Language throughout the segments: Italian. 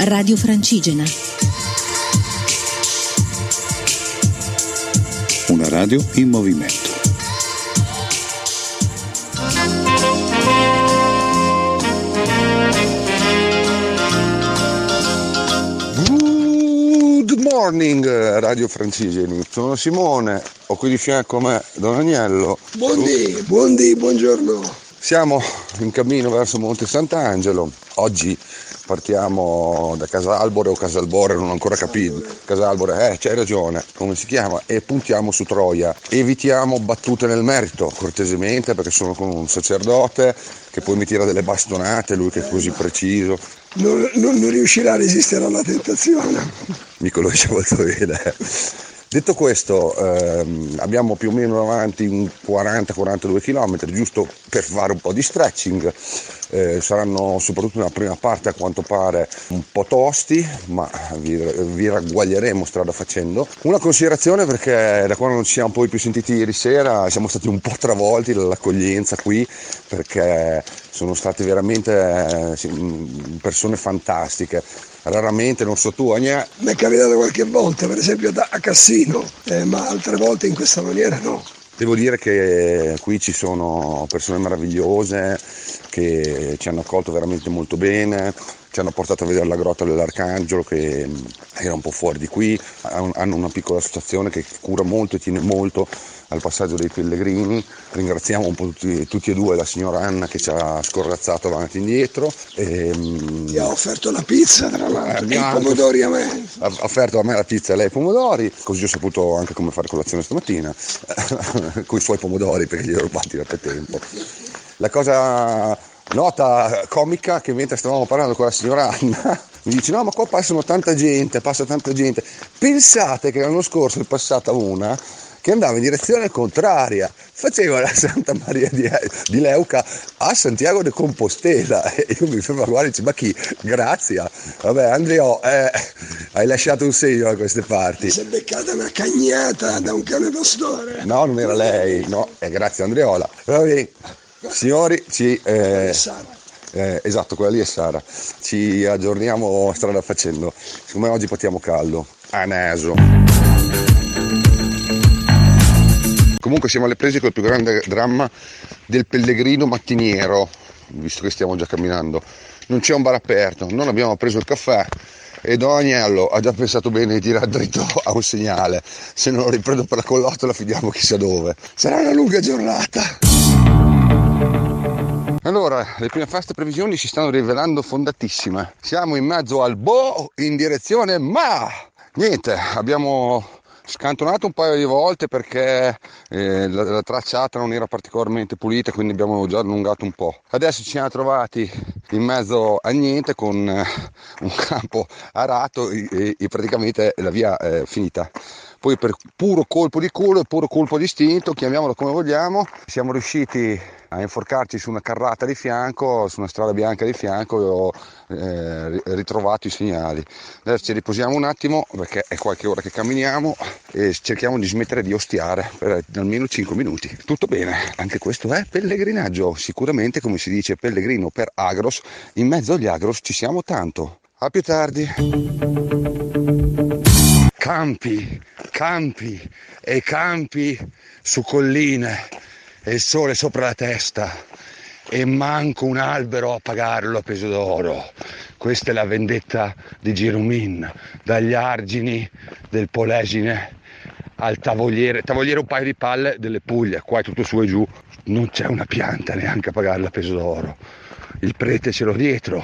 Radio Francigena. Una radio in movimento. Good morning Radio Francigeni, sono Simone, ho qui di fianco a me Don Agnello. Buondì, buondì, buongiorno. Siamo in cammino verso Monte Sant'Angelo, oggi partiamo da Casalbore o Casalbore, non ho ancora capito, Casalbore, eh c'hai ragione, come si chiama, e puntiamo su Troia. Evitiamo battute nel merito, cortesemente, perché sono con un sacerdote che poi mi tira delle bastonate, lui che è così preciso, Non, non- non riuscirà a resistere alla tentazione. mi conosce molto bene. Detto questo, ehm, abbiamo più o meno avanti un 40-42 km, giusto per fare un po' di stretching. Eh, saranno soprattutto nella prima parte a quanto pare un po' tosti, ma vi, vi ragguaglieremo strada facendo. Una considerazione perché da quando non ci siamo poi più sentiti ieri sera siamo stati un po' travolti dall'accoglienza qui perché sono state veramente eh, mh, persone fantastiche. Raramente, non so tu, Agnè, Mi è capitato qualche volta, per esempio da- a Cassino, eh, ma altre volte in questa maniera no. Devo dire che qui ci sono persone meravigliose che ci hanno accolto veramente molto bene, ci hanno portato a vedere la grotta dell'Arcangelo che mh, era un po' fuori di qui, Han- hanno una piccola associazione che cura molto e tiene molto al passaggio dei pellegrini. Ringraziamo un po' tutti, tutti e due la signora Anna che ci ha scorrazzato avanti e indietro. E, Ti ha offerto la pizza, tra l'altro, e i Abbiamo- pomodori a me. ha offerto a me la pizza e lei i pomodori, così ho saputo anche come fare colazione stamattina, con i suoi pomodori perché li ho rubati da tempo. La cosa nota comica che mentre stavamo parlando con la signora Anna, mi dice no ma qua passano tanta gente, passa tanta gente. Pensate che l'anno scorso è passata una che andava in direzione contraria, faceva la Santa Maria di, di Leuca a Santiago de Compostela e io mi fermo a guardare e dice ma chi? Grazia, vabbè Andrea eh, hai lasciato un segno a queste parti. Si è beccata una cagnata da un cane pastore. No, non era lei, no, è grazie Andreola. Va bene. Signori, ci, eh, Sara. eh, esatto, quella lì è Sara. Ci aggiorniamo strada facendo. Siccome oggi partiamo caldo, a naso. Comunque siamo alle prese col più grande dramma del pellegrino mattiniero, visto che stiamo già camminando. Non c'è un bar aperto, non abbiamo preso il caffè e Don Agnello ha già pensato bene di tirare dritto a un segnale. Se non lo riprendo per la collottola fidiamo chissà dove. Sarà una lunga giornata. Allora, le prime faste previsioni si stanno rivelando fondatissime. Siamo in mezzo al Bo in direzione Ma. Niente, abbiamo scantonato un paio di volte perché eh, la, la tracciata non era particolarmente pulita, quindi abbiamo già allungato un po'. Adesso ci siamo trovati in mezzo a niente con eh, un campo arato e, e- praticamente la via è finita. Poi per puro colpo di culo e puro colpo di istinto, chiamiamolo come vogliamo, siamo riusciti a inforcarci su una carrata di fianco, su una strada bianca di fianco e ho eh, ri- ritrovato i segnali. Adesso ci riposiamo un attimo perché è qualche ora che camminiamo e cerchiamo di smettere di ostiare per almeno 5 minuti. Tutto bene, anche questo è pellegrinaggio, sicuramente come si dice pellegrino per agros, in mezzo agli agros ci siamo tanto. A più tardi. Campi, campi e campi su colline e il sole sopra la testa e manco un albero a pagarlo a peso d'oro. Questa è la vendetta di Girumin, dagli argini del Polesine al tavoliere, tavoliere un paio di palle delle Puglie, qua è tutto su e giù, non c'è una pianta neanche a pagarla a peso d'oro. Il prete ce l'ho dietro,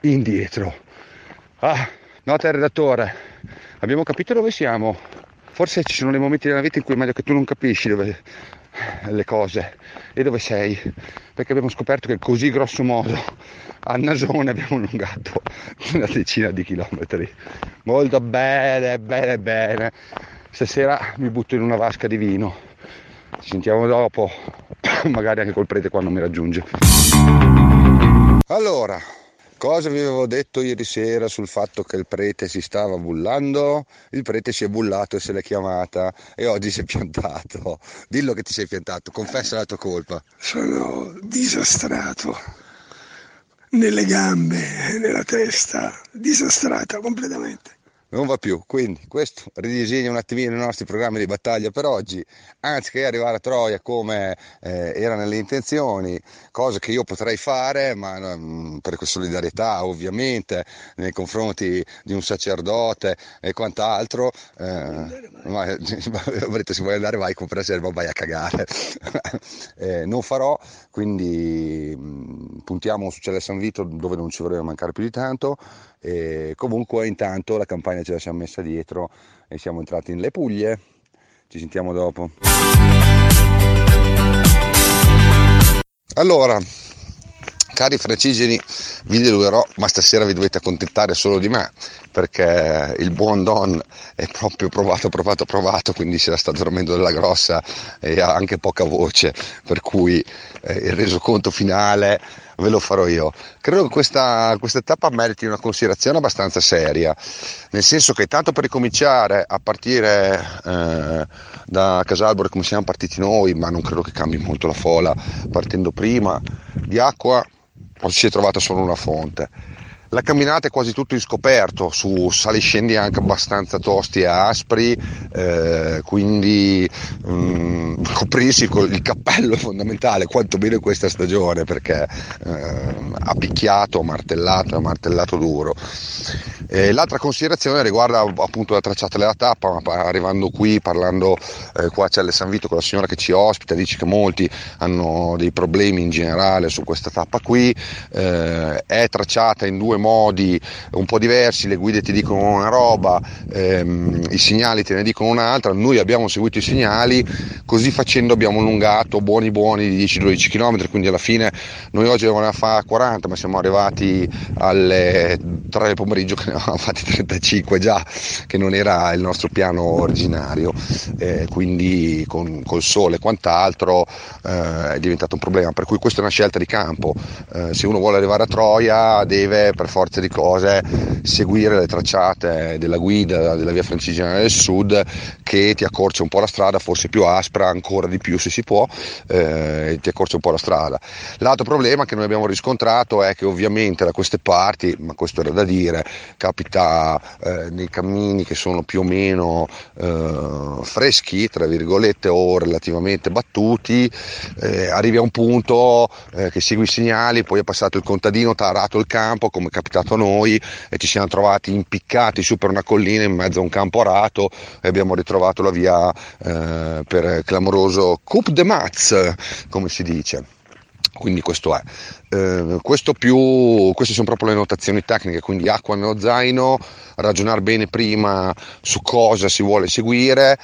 indietro. Ah, nota il redattore, abbiamo capito dove siamo. Forse ci sono dei momenti della vita in cui è meglio che tu non capisci dove le cose e dove sei, perché abbiamo scoperto che così grosso modo a Nasone abbiamo allungato una decina di chilometri. Molto bene, bene, bene. Stasera mi butto in una vasca di vino. Ci sentiamo dopo, magari anche col prete quando mi raggiunge. Allora, cosa vi avevo detto ieri sera sul fatto che il prete si stava bullando? Il prete si è bullato e se l'è chiamata e oggi si è piantato. Dillo che ti sei piantato, confessa la tua colpa. Sono disastrato. nelle gambe, nella testa, disastrata completamente non va più. Quindi questo ridisegna un attimino i nostri programmi di battaglia per oggi, anziché arrivare a Troia come eh, era nelle intenzioni, cosa che io potrei fare, ma um, per solidarietà ovviamente nei confronti di un sacerdote e quant'altro, eh, ma avrete se vuoi andare vai, compra serva, vai a cagare. eh, non farò, quindi mh, puntiamo su Celle San Vito dove non ci vorrebbe mancare più di tanto. E comunque intanto la campagna ce la siamo messa dietro e siamo entrati nelle Puglie. Ci sentiamo dopo. Allora, cari francigeni, vi deluderò, ma stasera vi dovete accontentare solo di me, perché il buon Don è proprio provato, provato, provato, quindi se la sta dormendo della grossa e ha anche poca voce, per cui eh, il resoconto finale ve lo farò io. Credo che questa, tappa meriti una considerazione abbastanza seria, nel senso che tanto per ricominciare a partire eh, da Casalbore come siamo partiti noi, ma non credo che cambi molto la fola, partendo prima di acqua si è trovata solo una fonte la camminata è quasi tutto in scoperto, su saliscendi anche abbastanza tosti e aspri, eh, quindi mm, coprirsi con il cappello è fondamentale, quantomeno in questa stagione, perché eh, ha picchiato, martellato, martellato duro. E l'altra considerazione riguarda appunto la tracciata della tappa, arrivando qui, parlando eh, qua c'è San Vito con la signora che ci ospita, dice che molti hanno dei problemi in generale su questa tappa qui, eh, è tracciata in due modi un po' diversi, le guide ti dicono una roba, ehm, i segnali te ne dicono un'altra, noi abbiamo seguito i segnali, così facendo abbiamo allungato buoni buoni di 10-12 km, quindi alla fine noi oggi avevamo fare 40, ma siamo arrivati alle 3 del pomeriggio che ne avevamo fatti 35 già, che non era il nostro piano originario, eh, quindi con, col sole e quant'altro eh, è diventato un problema, per cui questa è una scelta di campo, eh, se uno vuole arrivare a Troia deve per forza di cose seguire le tracciate della guida della via francigena del sud che ti accorcia un po' la strada, forse più aspra ancora di più se si può, eh, ti accorcia un po' la strada. L'altro problema che noi abbiamo riscontrato è che ovviamente da queste parti, ma questo era da dire, capita eh, nei cammini che sono più o meno eh, freschi, tra virgolette, o relativamente battuti, eh, arrivi a un punto eh, che segui i segnali, poi è passato il contadino, tarato il campo, come capita capitato a noi e ci siamo trovati impiccati su per una collina in mezzo a un campo arato e abbiamo ritrovato la via eh, per clamoroso Coupe de Mats, come si dice quindi questo è. Eh, questo più, queste sono proprio le notazioni tecniche, quindi acqua nello zaino, ragionare bene prima su cosa si vuole seguire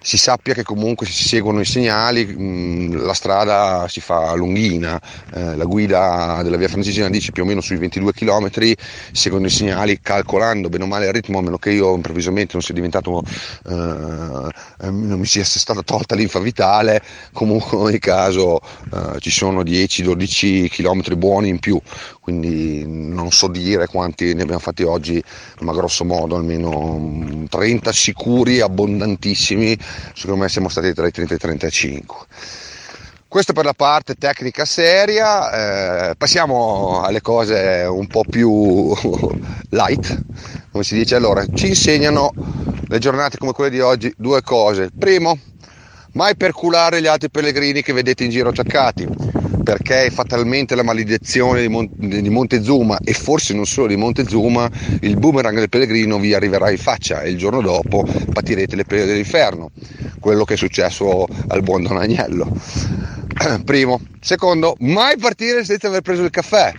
si sappia che comunque se si seguono i segnali mh, mm, la strada si fa lunghina, eh, la guida della via francesina dice più o meno sui 22 km, seguono i segnali calcolando bene o male il ritmo, a meno che io improvvisamente non sia diventato, eh, non mi sia stata tolta l'infa vitale, comunque in ogni caso eh, ci sono 10-12 km buoni in più, quindi non so dire quanti ne abbiamo fatti oggi, ma grosso modo almeno 30 sicuri, abbondantissimi secondo me siamo stati tra i 30 e i 35. Questo per la parte tecnica seria, eh, passiamo alle cose un po' più light, come si dice. Allora, ci insegnano le giornate come quelle di oggi due cose. Primo, mai perculare gli altri pellegrini che vedete in giro ciaccati perché fatalmente la maledizione di, Mon- di, Montezuma e forse non solo di Montezuma, il boomerang del pellegrino vi arriverà in faccia e il giorno dopo patirete le pene dell'inferno, quello che è successo al buon Don Agnello. Primo. Secondo, mai partire senza aver preso il caffè.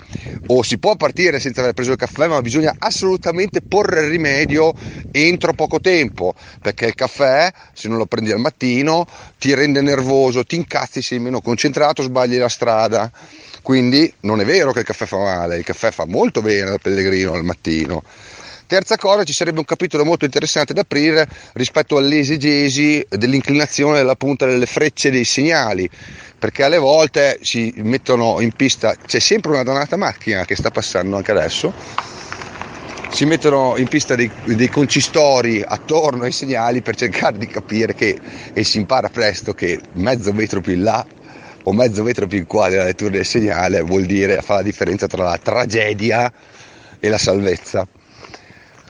O si può partire senza aver preso il caffè, ma bisogna assolutamente porre rimedio entro poco tempo, perché il caffè, se non lo prendi al mattino, ti rende nervoso, ti incazzi, sei meno concentrato, sbagli la strada. Quindi non è vero che il caffè fa male, il caffè fa molto bene al pellegrino al mattino. Terza cosa, ci sarebbe un capitolo molto interessante da aprire rispetto all'esegesi dell'inclinazione della punta delle frecce dei segnali, perché alle volte si mettono in pista, c'è sempre una donata macchina che sta passando anche adesso, si mettono in pista dei, dei, concistori attorno ai segnali per cercare di capire che, e si impara presto che mezzo metro più in là o mezzo metro più in qua della lettura del segnale vuol dire fa la differenza tra la tragedia e la salvezza.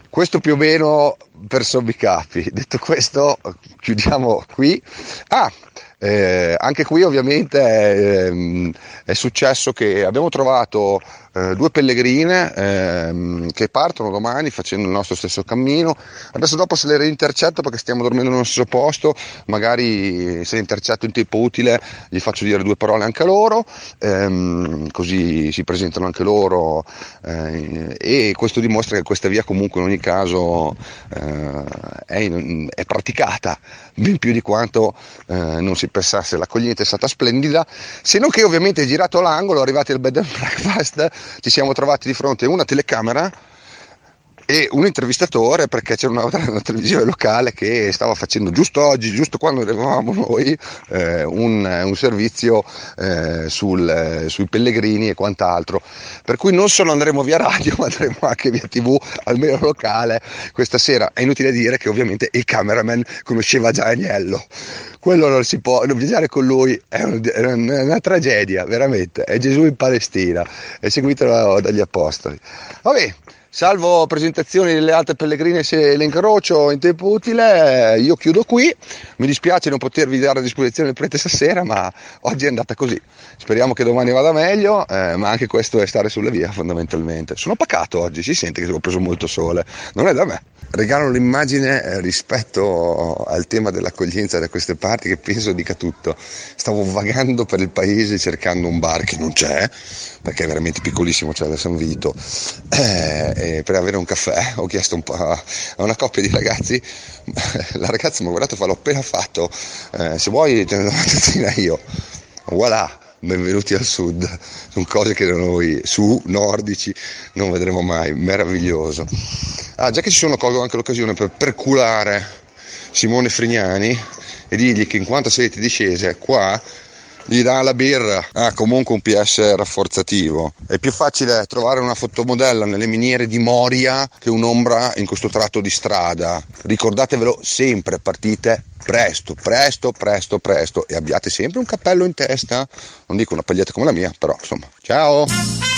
Questo più o meno per sommi capi. Detto questo, chiudiamo qui. Ah, eh, anche qui ovviamente eh, è successo che abbiamo trovato eh, due pellegrine ehm, che partono domani facendo il nostro stesso cammino. Adesso dopo se le reintercetto perché stiamo dormendo nello stesso posto, magari se le intercetto in tempo utile gli faccio dire due parole anche a loro, ehm, così si presentano anche loro eh, e questo dimostra che questa via comunque in ogni caso eh, è, è, praticata ben più di quanto eh, non si pensasse. L'accoglienza è stata splendida, se non che ovviamente girato l'angolo, arrivati al bed and breakfast, ci siamo trovati di fronte a una telecamera e un intervistatore perché c'era una, una, televisione locale che stava facendo giusto oggi, giusto quando eravamo noi, eh, un, un, servizio eh, sul, eh, sui pellegrini e quant'altro. Per cui non solo andremo via radio, ma andremo anche via tv, almeno locale, questa sera. È inutile dire che ovviamente il cameraman conosceva già Agnello. Quello non si può, non viaggiare con lui è, un, una, una tragedia, veramente. È Gesù in Palestina, è seguito dagli apostoli. Vabbè, Salvo presentazioni delle altre pellegrine se le incrocio in tempo utile, io chiudo qui. Mi dispiace non potervi dare a disposizione il prete stasera, ma oggi è andata così. Speriamo che domani vada meglio, eh, ma anche questo è stare sulla via fondamentalmente. Sono pacato oggi, si sente che ho preso molto sole, non è da me. Regalo l'immagine eh, rispetto al tema dell'accoglienza da queste parti che penso dica tutto. Stavo vagando per il paese cercando un bar che non c'è, perché è veramente piccolissimo, cioè da San Vito, eh, per avere un caffè ho chiesto un a una coppia di ragazzi, la ragazza mi ha guardato e fa l'ho appena fatto, eh, se vuoi te ne do una tazzina io, voilà, benvenuti al sud, sono cose che noi su nordici non vedremo mai, meraviglioso. Ah, già che ci sono colgo anche l'occasione per perculare Simone Frignani e dirgli che in quanto siete discese qua gli dà la birra, ha comunque un PS rafforzativo. È più facile trovare una fotomodella nelle miniere di Moria che un'ombra in questo tratto di strada. Ricordatevelo sempre, partite presto, presto, presto, presto e abbiate sempre un cappello in testa. Non dico una paglietta come la mia, però insomma. Ciao!